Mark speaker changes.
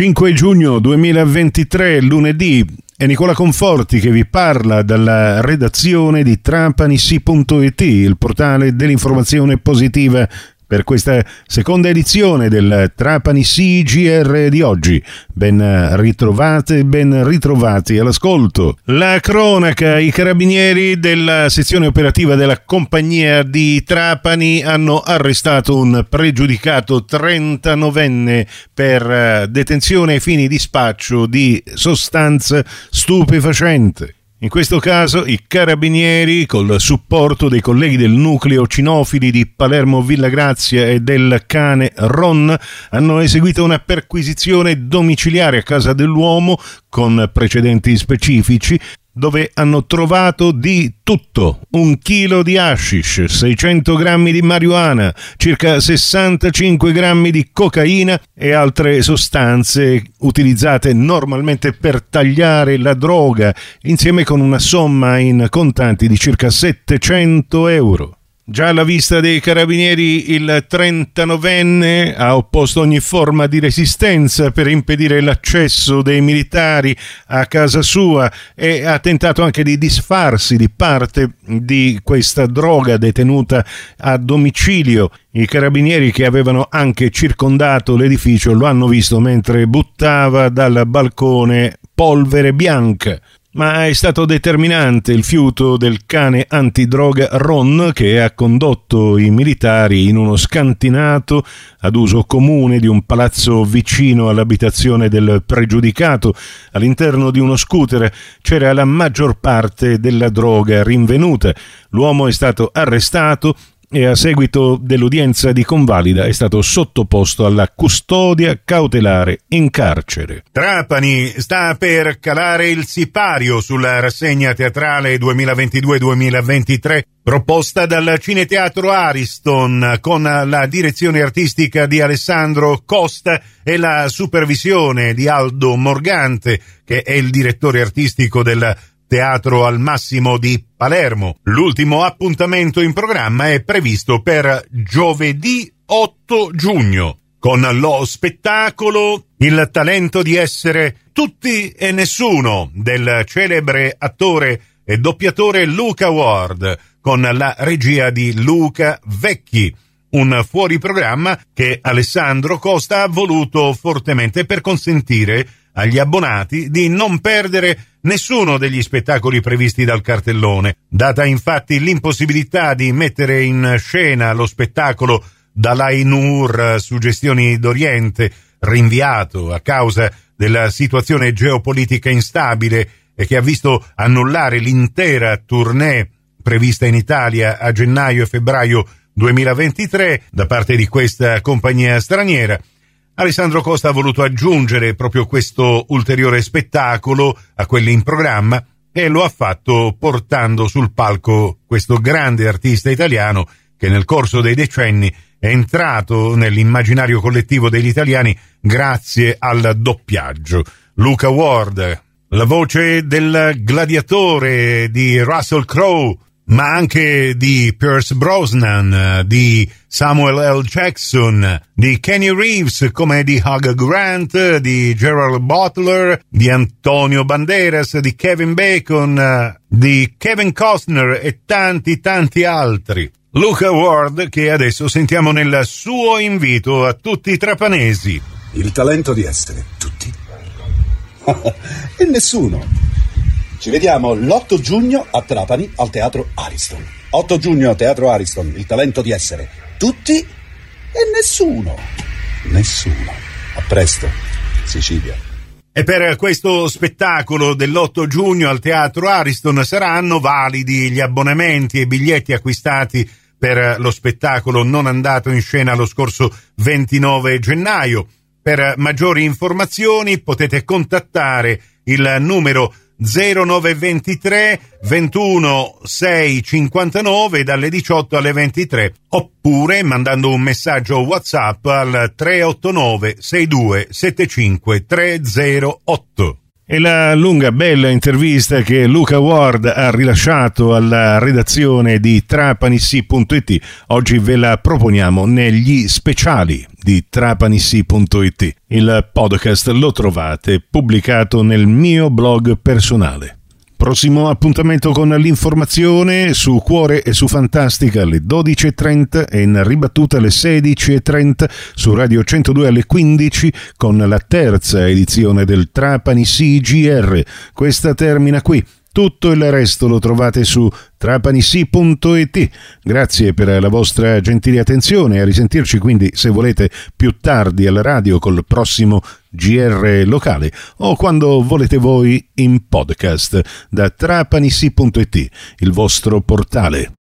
Speaker 1: 5 giugno 2023, lunedì, è Nicola Conforti che vi parla dalla redazione di trapanissi.it, il portale dell'informazione positiva per questa seconda edizione del Trapani CGR di oggi. Ben ritrovate, ben ritrovati all'ascolto. La cronaca, i carabinieri della sezione operativa della compagnia di Trapani hanno arrestato un pregiudicato 39enne per detenzione ai fini di spaccio di sostanza stupefacente. In questo caso i carabinieri, col supporto dei colleghi del nucleo cinofili di Palermo Villa Grazia e del cane Ron, hanno eseguito una perquisizione domiciliare a casa dell'uomo con precedenti specifici dove hanno trovato di tutto, un chilo di hashish, 600 grammi di marijuana, circa 65 grammi di cocaina e altre sostanze utilizzate normalmente per tagliare la droga, insieme con una somma in contanti di circa 700 euro. Già alla vista dei carabinieri il 39enne ha opposto ogni forma di resistenza per impedire l'accesso dei militari a casa sua e ha tentato anche di disfarsi di parte di questa droga detenuta a domicilio. I carabinieri che avevano anche circondato l'edificio lo hanno visto mentre buttava dal balcone polvere bianca ma è stato determinante il fiuto del cane antidroga Ron che ha condotto i militari in uno scantinato ad uso comune di un palazzo vicino all'abitazione del pregiudicato. All'interno di uno scooter c'era la maggior parte della droga rinvenuta. L'uomo è stato arrestato e a seguito dell'udienza di convalida è stato sottoposto alla custodia cautelare in carcere. Trapani sta per calare il sipario sulla rassegna teatrale 2022-2023 proposta dal Cineteatro Ariston con la direzione artistica di Alessandro Costa e la supervisione di Aldo Morgante che è il direttore artistico del Teatro al Massimo di Palermo. L'ultimo appuntamento in programma è previsto per giovedì 8 giugno con lo spettacolo Il talento di essere tutti e nessuno del celebre attore e doppiatore Luca Ward con la regia di Luca Vecchi un fuoriprogramma che Alessandro Costa ha voluto fortemente per consentire agli abbonati di non perdere nessuno degli spettacoli previsti dal cartellone, data infatti l'impossibilità di mettere in scena lo spettacolo Dalai Suggestioni d'Oriente, rinviato a causa della situazione geopolitica instabile e che ha visto annullare l'intera tournée prevista in Italia a gennaio e febbraio 2023 da parte di questa compagnia straniera. Alessandro Costa ha voluto aggiungere proprio questo ulteriore spettacolo a quelli in programma e lo ha fatto portando sul palco questo grande artista italiano che nel corso dei decenni è entrato nell'immaginario collettivo degli italiani grazie al doppiaggio. Luca Ward, la voce del gladiatore di Russell Crowe, ma anche di Pierce Brosnan, di Samuel L. Jackson, di Kenny Reeves come di Hugh Grant, di Gerald Butler, di Antonio Banderas, di Kevin Bacon, di Kevin Costner e tanti tanti altri. Luca Ward che adesso sentiamo nel suo invito a tutti i trapanesi.
Speaker 2: Il talento di essere tutti e nessuno ci vediamo l'8 giugno a Trapani al Teatro Ariston. 8 giugno a Teatro Ariston, il talento di essere tutti e nessuno. Nessuno. A presto, Sicilia.
Speaker 1: E per questo spettacolo dell'8 giugno al Teatro Ariston saranno validi gli abbonamenti e biglietti acquistati per lo spettacolo non andato in scena lo scorso 29 gennaio. Per maggiori informazioni potete contattare il numero 0923 21 6 59 dalle 18 alle 23 oppure mandando un messaggio WhatsApp al 389 62 75 308. E la lunga bella intervista che Luca Ward ha rilasciato alla redazione di trapanissi.it oggi ve la proponiamo negli speciali di trapanissi.it. Il podcast lo trovate pubblicato nel mio blog personale. Prossimo appuntamento con l'informazione su Cuore e su Fantastica alle 12.30 e in ribattuta alle 16.30 su Radio 102 alle 15 con la terza edizione del Trapani CGR. Questa termina qui. Tutto il resto lo trovate su trapanissi.it. Grazie per la vostra gentile attenzione. A risentirci quindi, se volete, più tardi alla radio col prossimo GR locale o quando volete voi in podcast da trapanissi.it, il vostro portale.